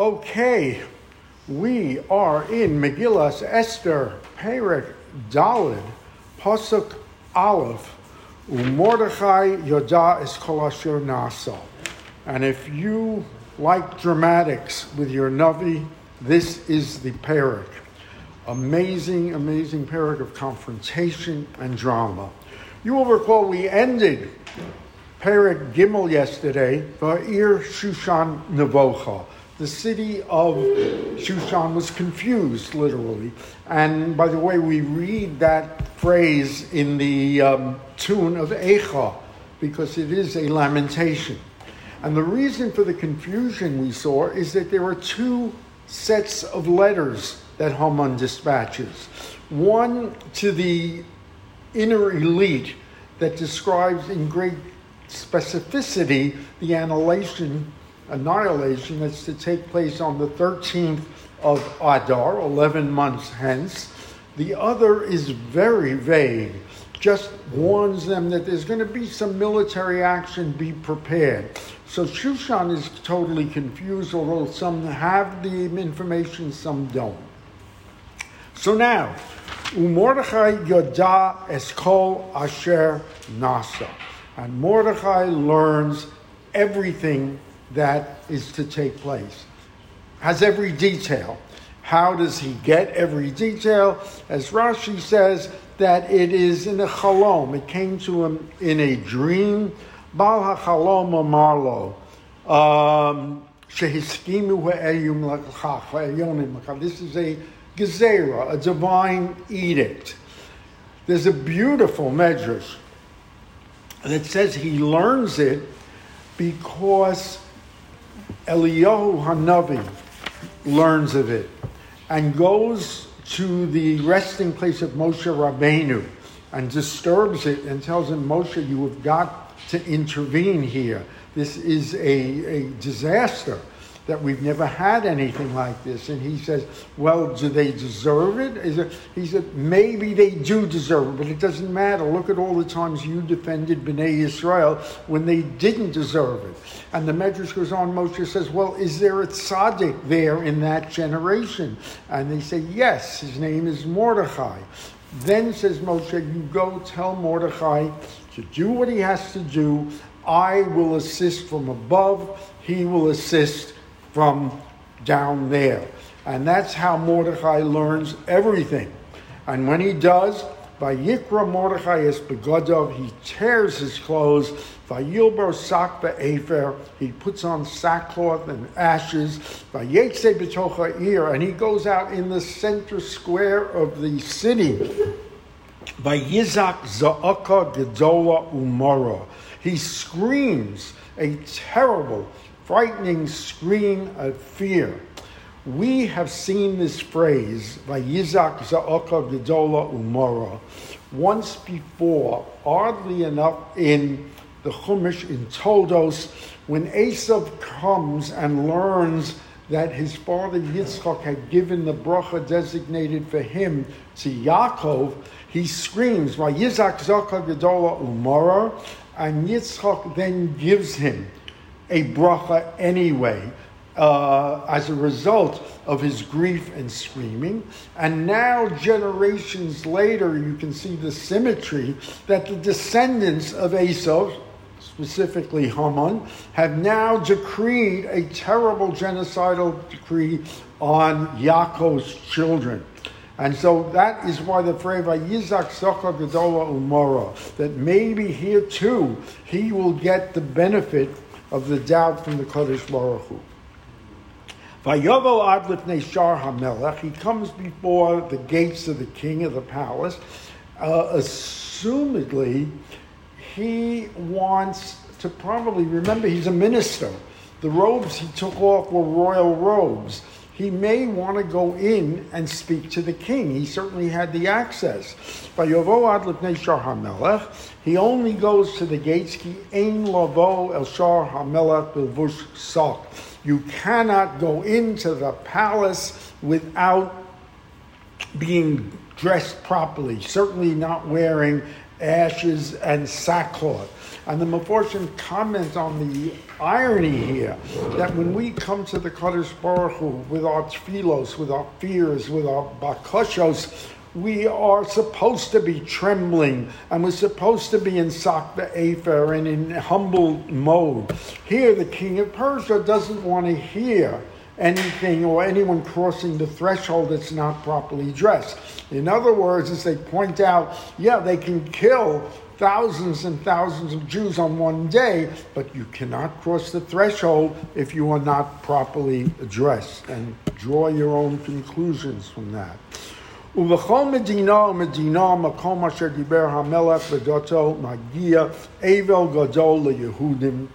Okay, we are in Megillas Esther, Perek Dalid, Pasuk Aleph, Umordechai Yoda es kol asher nasa. And if you like dramatics with your Navi, this is the Perek. Amazing, amazing Perek of confrontation and drama. You will recall we ended Perek Gimel yesterday, Va'ir Shushan Nevocha. The city of Shushan was confused, literally. And by the way, we read that phrase in the um, tune of Echa, because it is a lamentation. And the reason for the confusion we saw is that there are two sets of letters that Haman dispatches. One to the inner elite that describes in great specificity the annihilation, annihilation that's to take place on the 13th of Adar, 11 months hence. The other is very vague, just warns them that there's going to be some military action, be prepared. So Shushan is totally confused, although some have the information, some don't. So now, Umordechai Yoda Eskol Asher Nasa. And Mordechai learns everything that is to take place, has every detail. How does he get every detail? As Rashi says, that it is in a chalom. It came to him in a dream. Bal hachalom amarlo. Um, this is a gezerah, a divine edict. There's a beautiful medrash that says he learns it because Eliyahu Hanavi learns of it and goes to the resting place of Moshe Rabbeinu and disturbs it and tells him, Moshe, you have got to intervene here. This is a, a disaster that we've never had anything like this. And he says, well, do they deserve it? it? He said, maybe they do deserve it, but it doesn't matter. Look at all the times you defended Bnei Israel when they didn't deserve it. And the Medrash goes on, Moshe says, well, is there a tzaddik there in that generation? And they say, yes, his name is Mordechai. Then says Moshe, you go tell Mordechai to do what he has to do. I will assist from above. He will assist from down there. And that's how Mordechai learns everything. And when he does, by Yikra Mordechai es begodov, he tears his clothes. By Vayilber sak be'efer, he puts on sackcloth and ashes. Vayetze betocha ir, and he goes out in the center square of the city. Vayizak za'aka gedola umara. He screams a terrible frightening scream of fear. We have seen this phrase, by Vayizak Za'aka Gedola Umara, once before, oddly enough, in the Chumash in Toldos, when Esav comes and learns that his father Yitzchak had given the bracha designated for him to Yaakov, he screams, Vayizak Za'aka Gedola Umara, and Yitzchak then gives him a bracha anyway. Uh, as a result of his grief and screaming. And now, generations later, you can see the symmetry that the descendants of Esau, specifically Haman, have now decreed a terrible genocidal decree on Yaakov's children. And so that is why the phrase Yizak Socha Gedola Umora, that maybe here too he will get the benefit of the doubt from the Kodesh Baruch Hu. Vayovo ad lifnei shar. He comes before the gates of the king of the palace. Uh, assumedly, he wants to probably remember he's a minister. The robes he took off were royal robes. He may want to go in and speak to the king. He certainly had the access. He only goes to the gates. You cannot go into the palace without being dressed properly. Certainly not wearing ashes, and sackcloth. And the Meforshim comments on the irony here that when we come to the Kadosh Baruch Hu with our tefillos, with our fears, with our bakoshos, we are supposed to be trembling and we're supposed to be in sakva afer and in humble mode. Here, the king of Persia doesn't want to hear anything or anyone crossing the threshold that's not properly dressed. In other words, as they point out, yeah, they can kill thousands and thousands of Jews on one day, but you cannot cross the threshold if you are not properly dressed. And draw your own conclusions from that. ובכל מדינה ומדינה, מקום אשר דיבר המלך בדתו, מגיע אבל גדול ליהודים.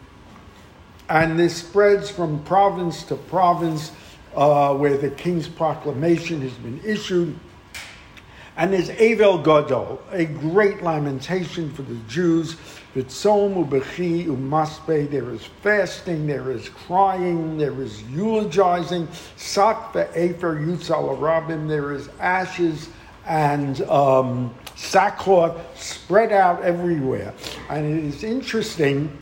and this spreads from province to province uh, where the king's proclamation has been issued. And there's Avel Gadol, a great lamentation for the Jews. Vitzom ubechi umaspe. There is fasting, there is crying, there is eulogizing. Sak ve'efer yutzal arabim. There is ashes and um, sackcloth spread out everywhere. And it is interesting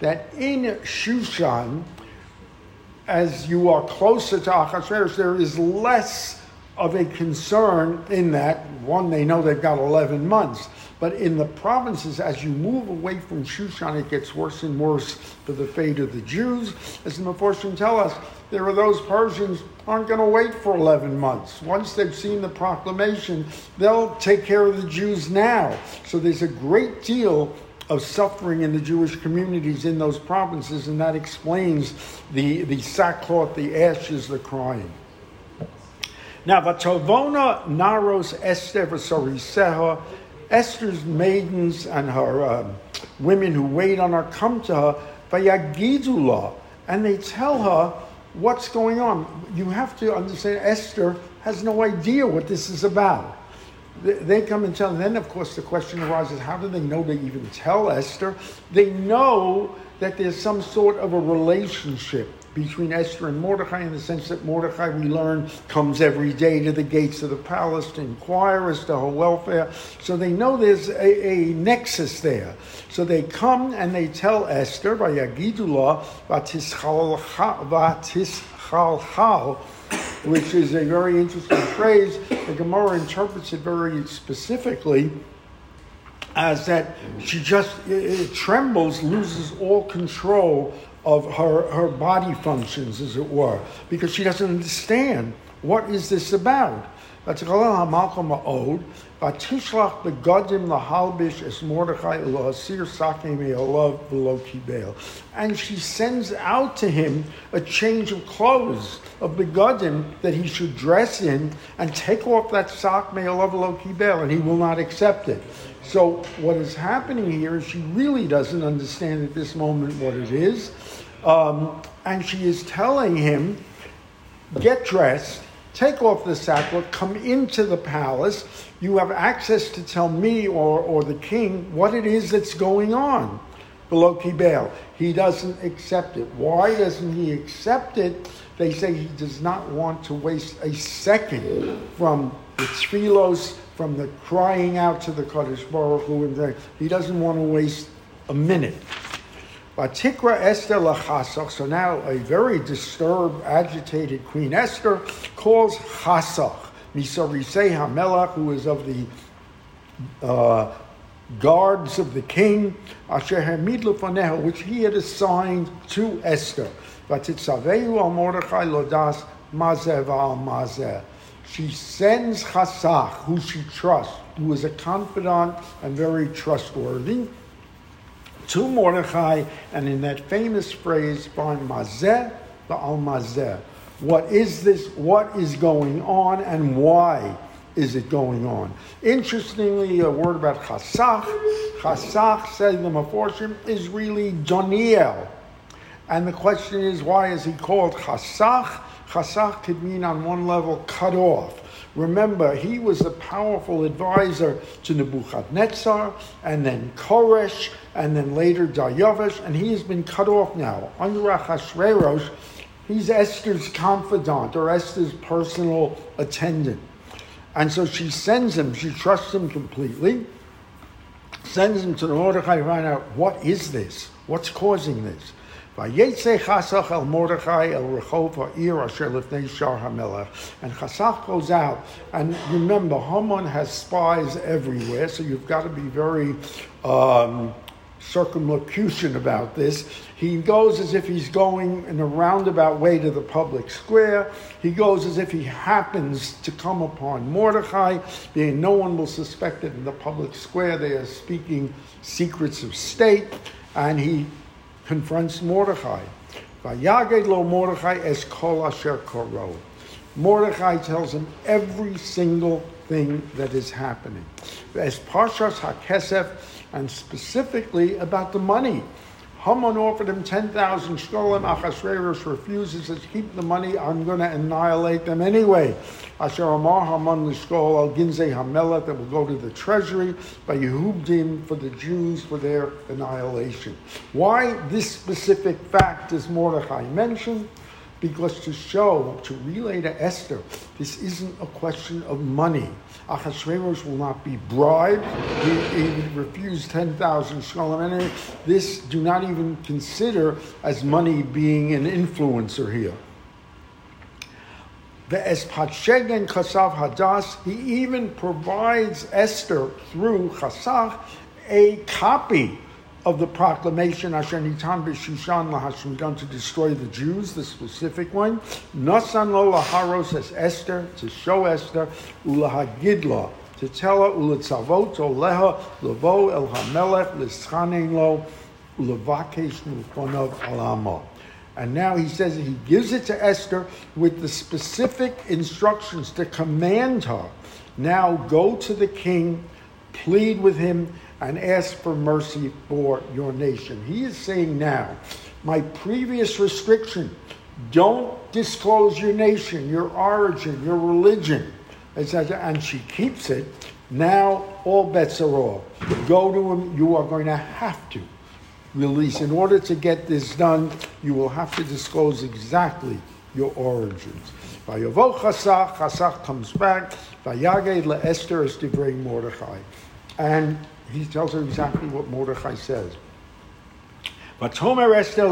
that in Shushan, as you are closer to Achashverosh, there is less of a concern in that one, they know they've got 11 months. But in the provinces, as you move away from Shushan, it gets worse and worse for the fate of the Jews. As the Meforshim tell us, there are those Persians aren't going to wait for 11 months. Once they've seen the proclamation, they'll take care of the Jews now. So there's a great deal of suffering in the Jewish communities in those provinces, and that explains the, the sackcloth, the ashes, the crying. Now, Vatovona Naros Esther Vasoriseha, Esther's maidens and her uh, women who wait on her come to her, Vayagidula, and they tell her what's going on. You have to understand, Esther has no idea what this is about. They come and tell, and then of course the question arises how do they know they even tell Esther? They know that there's some sort of a relationship between Esther and Mordechai in the sense that Mordechai, we learn, comes every day to the gates of the palace to inquire as to her welfare. So they know there's a, a nexus there. So they come and they tell Esther, by Vayagidullah, Vatishalchal, which is a very interesting phrase. The Gemara interprets it very specifically as that she just trembles, loses all control of her, her body functions, as it were, because she doesn't understand what is this about. And she sends out to him a change of clothes, of begodim, that he should dress in, and take off that sock me'alav lo kibel, and he will not accept it. So what is happening here is she really doesn't understand at this moment what it is. Um, and she is telling him, get dressed, take off the sackcloth, come into the palace. You have access to tell me or, or the king what it is that's going on below Kibel. He doesn't accept it. Why doesn't he accept it? They say he does not want to waste a second from the tefillos, from the crying out to the Kadosh Baruch Hu, and he doesn't want to waste a minute. Vatikra Esther lachasach. So now a very disturbed, agitated Queen Esther calls Chasach, Misarisei Hamelach, who is of the uh, guards of the king, Asher Hamid which he had assigned to Esther. Vatitzavehu al Mordechai Lodas Mazeh al Mazeh. She sends Chasach, who she trusts, who is a confidant and very trustworthy to Mordechai, and in that famous phrase, find mazeh al mazeh. What is this? What is going on, and why is it going on? Interestingly, a word about chasach. Chasach, says the Meforshim, is really Doniel. And the question is, why is he called chasach? Chasach could mean on one level cut off. Remember, he was a powerful advisor to Nebuchadnezzar, and then Koresh, and then later Daryavish, and he has been cut off now. Under Achashverosh, he's Esther's confidant or Esther's personal attendant. And so she sends him, she trusts him completely. sends him to the Mordechai to find out what is this? What's causing this? Chasach el Mordechai el Rechov ha'ir asher lifnei Shar HaMelech. And Chasach goes out. And remember, Haman has spies everywhere, so you've got to be very um, circumlocution about this. He goes as if he's going in a roundabout way to the public square. He goes as if he happens to come upon Mordecai, being no one will suspect that in the public square they are speaking secrets of state, and he confronts Mordechai. Vayaged lo Mordechai es kol asher. Mordechai tells him every single thing that is happening. As Parshas HaKesef, and specifically about the money. Haman offered him 10,000 shkolim. Achashverosh refuses to keep the money. I'm going to annihilate them anyway. Asher Amar Haman Lishkol al Ginzei Hamelech that will go to the treasury by Yehudim for the Jews for their annihilation. Why this specific fact is Mordechai mention? Because to show, to relay to Esther, this isn't a question of money. Achashverosh will not be bribed. He, he refused 10,000 shkolim. This do not even consider as money being an influencer here. The Espatshegen Chasav Hadas, he even provides Esther through Chasach a copy of the proclamation Asher Nitan B'Shushan Lahashmidan to destroy the Jews, the specific one. Nasan lo laharos as Esther, to show Esther, ulahagidla, to tell her, uletzavot oleha, levo el hamelech, lischanein lo, ulevakesh mufonov alama. And now he says he gives it to Esther with the specific instructions to command her. Now go to the king, plead with him, and ask for mercy for your nation. He is saying now, my previous restriction, don't disclose your nation, your origin, your religion. Etc. And she keeps it. Now all bets are off. Go to him. You are going to have to release. In order to get this done, you will have to disclose exactly your origins. Vayavo Chasach, Chasach comes back. Vayaged le'Esther is to bring Mordechai. And he tells her exactly what Mordechai says. But Tomer Esther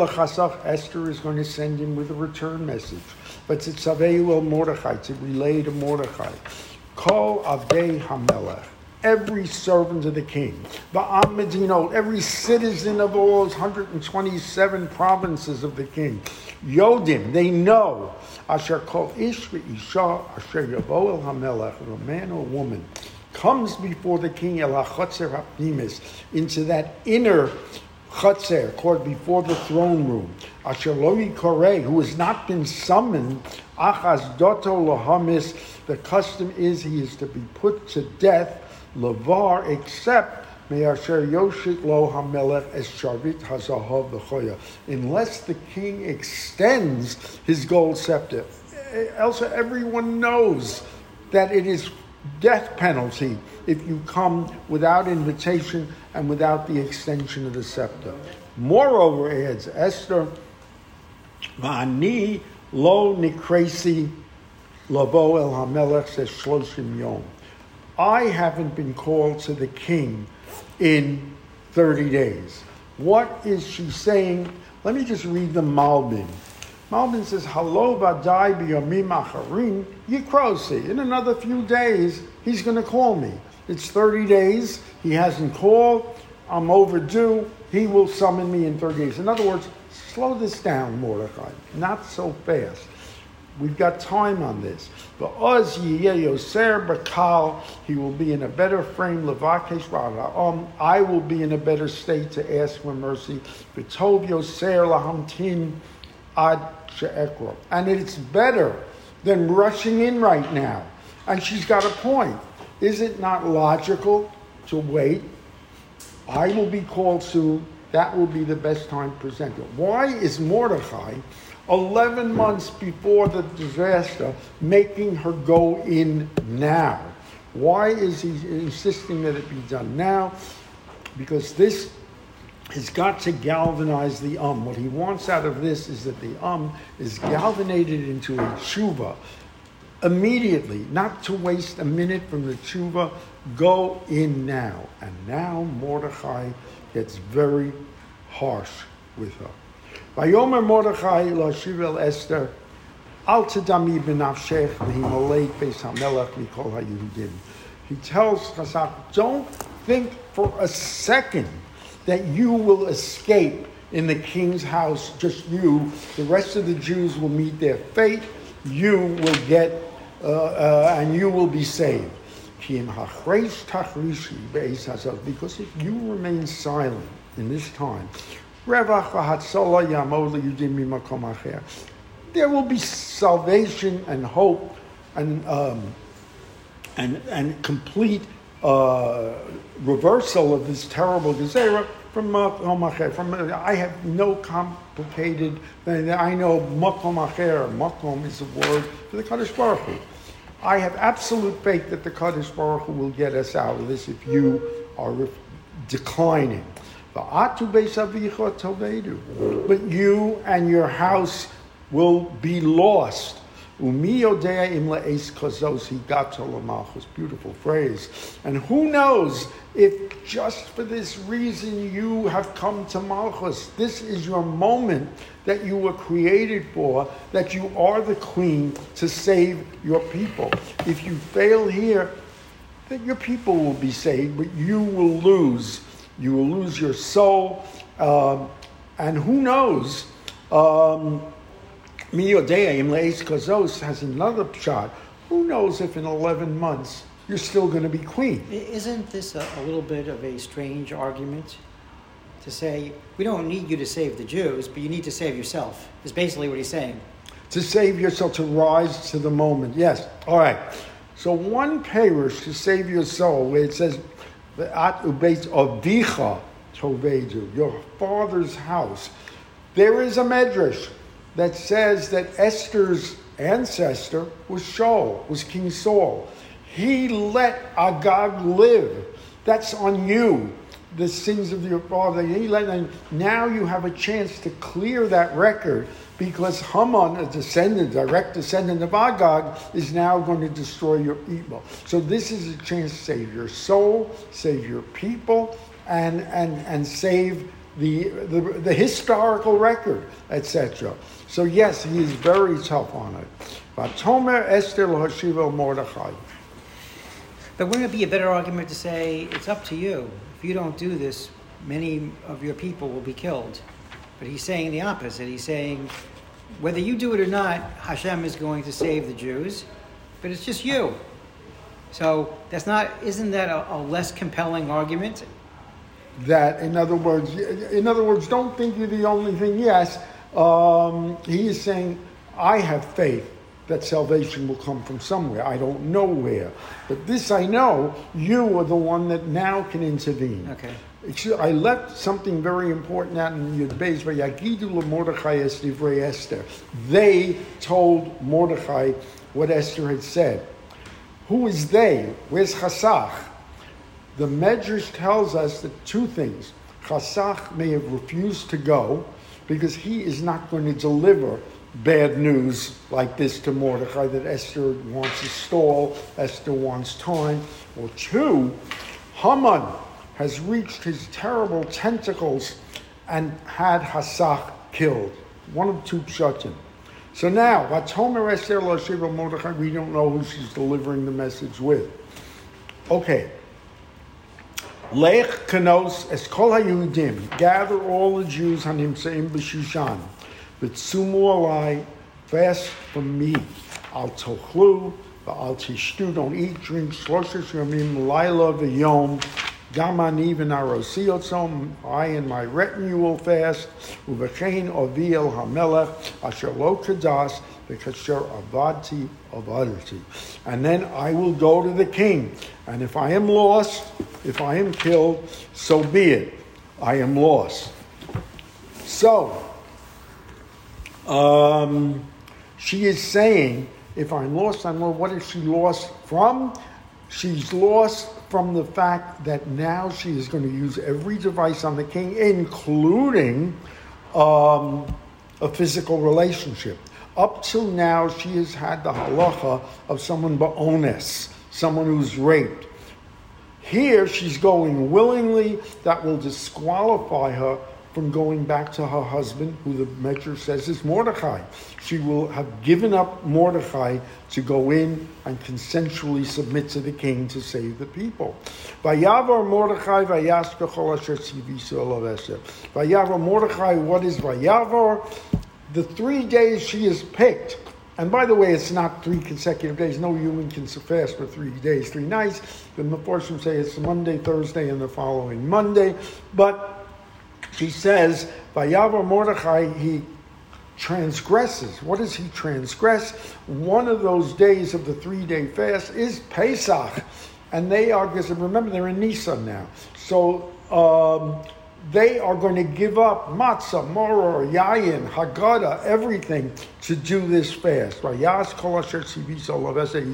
Esther is going to send him with a return message. But to Tzaveu el Mordechai, to relay to Mordechai. Call Avdei Hamelech, every servant of the king. Ba'am Medino, every citizen of all 127 provinces of the king. Yodim, they know. Asher kol ish isha asher yavo el Hamelech, a man or woman comes before the king into that inner chotzer, called before the throne room. Asherloi Kore, who has not been summoned, achaz doto lahamis, the custom is he is to be put to death, lavar, except Me'asher yoshit lo hamelech es sharvit hazahav v'choya. Unless the king extends his gold scepter. Else everyone knows that it is death penalty if you come without invitation and without the extension of the scepter. Moreover, adds Esther, Ma'ani lo nikresi lavo el hamelech shloshim yom. I haven't been called to the king in 30 days. What is she saying? Let me just read the Malbim. Malbim says, Halo vadai biyamim acharim. In another few days, he's going to call me. It's 30 days. He hasn't called. I'm overdue. He will summon me in 30 days. In other words, slow this down, Mordecai. Not so fast. We've got time on this. But Oz Yoser Bakal, he will be in a better frame. Levakesh um, I will be in a better state to ask for mercy. Betov Yoser Lahamtin Ad. And it's better than rushing in right now. And she's got a point. Is it not logical to wait? I will be called soon. That will be the best time to present it. Why is Mordechai, 11 months before the disaster, making her go in now? Why is he insisting that it be done now? Because this has got to galvanize the um. What he wants out of this is that the um is galvanized into a tshuva, immediately, not to waste a minute from the tshuva. Go in now. And now Mordechai gets very harsh with her. Vayomer Mordechai Lashiv Esther, Al Tadami B'nafshech V'himalek Beis HaMelech Mikol HaYudim. He tells Chasach, don't think for a second that you will escape in the king's house, just you. The rest of the Jews will meet their fate. You will get, uh, uh, and you will be saved. Because if you remain silent in this time, there will be salvation and hope and, um, and, and complete uh, reversal of this terrible gezerah from makom From I have no complicated. I know makom acher. Makom is a word for the Kadosh Baruch Hu. I have absolute faith that the Kadosh Baruch Hu will get us out of this if you are declining. But you and your house will be lost. Beautiful phrase. And who knows if just for this reason you have come to Malchus. This is your moment that you were created for, that you are the queen to save your people. If you fail here, then your people will be saved, but you will lose. You will lose your soul. Um, and who knows? Um, Miyodea Imleis Kozos has another shot. Who knows if in 11 months you're still going to be queen? Isn't this a, a little bit of a strange argument? To say, we don't need you to save the Jews, but you need to save yourself, is basically what he's saying. To save yourself, to rise to the moment. Yes. All right. So one parish to save your soul, where it says, the At ubeit avicha tovedu, your father's house. There is a medrash that says that Esther's ancestor was Shaul, was King Saul. He let Agag live. That's on you, the sins of your father. He let them. Now you have a chance to clear that record because Haman, a descendant, direct descendant of Agag, is now going to destroy your evil. So this is a chance to save your soul, save your people, and and and save the the, the historical record, etc. So yes, he is very tough on it. But Tomer Esther Hashiva Mordechai. But wouldn't it be a better argument to say it's up to you? If you don't do this, many of your people will be killed. But he's saying the opposite. He's saying whether you do it or not, Hashem is going to save the Jews, but it's just you. So that's not. Isn't that a, a less compelling argument? That, in other words, in other words, don't think you're the only thing. Yes, um, he is saying, I have faith that salvation will come from somewhere. I don't know where. But this I know, you are the one that now can intervene. Okay. I left something very important out in Beis, Yagidu Mordechai Esther. They told Mordechai what Esther had said. Who is they? Where's Chasach? The Medrash tells us that two things. Chasach may have refused to go, because he is not going to deliver bad news like this to Mordecai that Esther wants a stall, Esther wants time. Or two, Haman has reached his terrible tentacles and had Hasach killed. One of two pshatim. So now, Vatomer Esther Shiva Mordechai, we don't know who she's delivering the message with. Okay, Lech kanos es kol hayudim. Gather all the Jews on him hanimseim b'shushan. V'tzumu alai, fast from me. Al tochlu, v'al tishtu, don't eat, drink, shloshes yomim, laila v'yom. Gamani v'narosiotzom, I and my retinue will fast. Uvechein ovi el hamelech, asher lo kadas, v'kasher avadti avadti. And then I will go to the king. And if I am lost, if I am killed, so be it. I am lost. So, um, she is saying, if I'm lost, I'm lost. What is she lost from? She's lost from the fact that now she is going to use every device on the king, including um, a physical relationship. Up till now, she has had the halacha of someone ba'ones, someone who's raped. Here, she's going willingly, that will disqualify her from going back to her husband, who the Medrash says is Mordechai. She will have given up Mordechai to go in and consensually submit to the king to save the people. Vayavar Mordechai vayaskachol asher Vayavar Mordechai, what is Vayavar? The three days she is picked. And by the way, it's not three consecutive days. No human can fast for three days, three nights. The Meforshim say it's Monday, Thursday, and the following Monday. But she says, Vayavar Mordechai, he transgresses. What does he transgress? One of those days of the three day fast is Pesach. And they are, because remember, they're in Nisan now. So um, they are going to give up matzah, moror, yayin, haggadah, everything to do this fast. He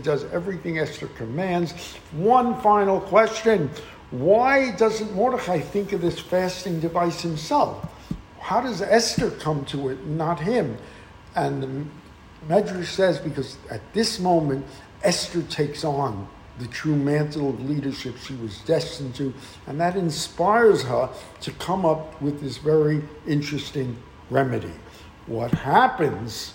does everything Esther commands. One final question why doesn't Mordechai think of this fasting device himself? How does Esther come to it, not him? And the Medrash says because at this moment, Esther takes on the true mantle of leadership she was destined to, and that inspires her to come up with this very interesting remedy. What happens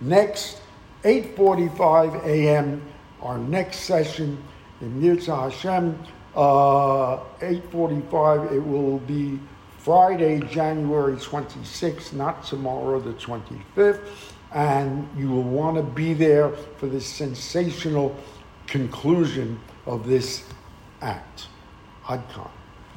next, 8.45 a.m., our next session in Yirtzeh Hashem, uh, 8.45, it will be Friday, January 26th, not tomorrow, the 25th. And you will want to be there for this sensational conclusion of this act. Adkan.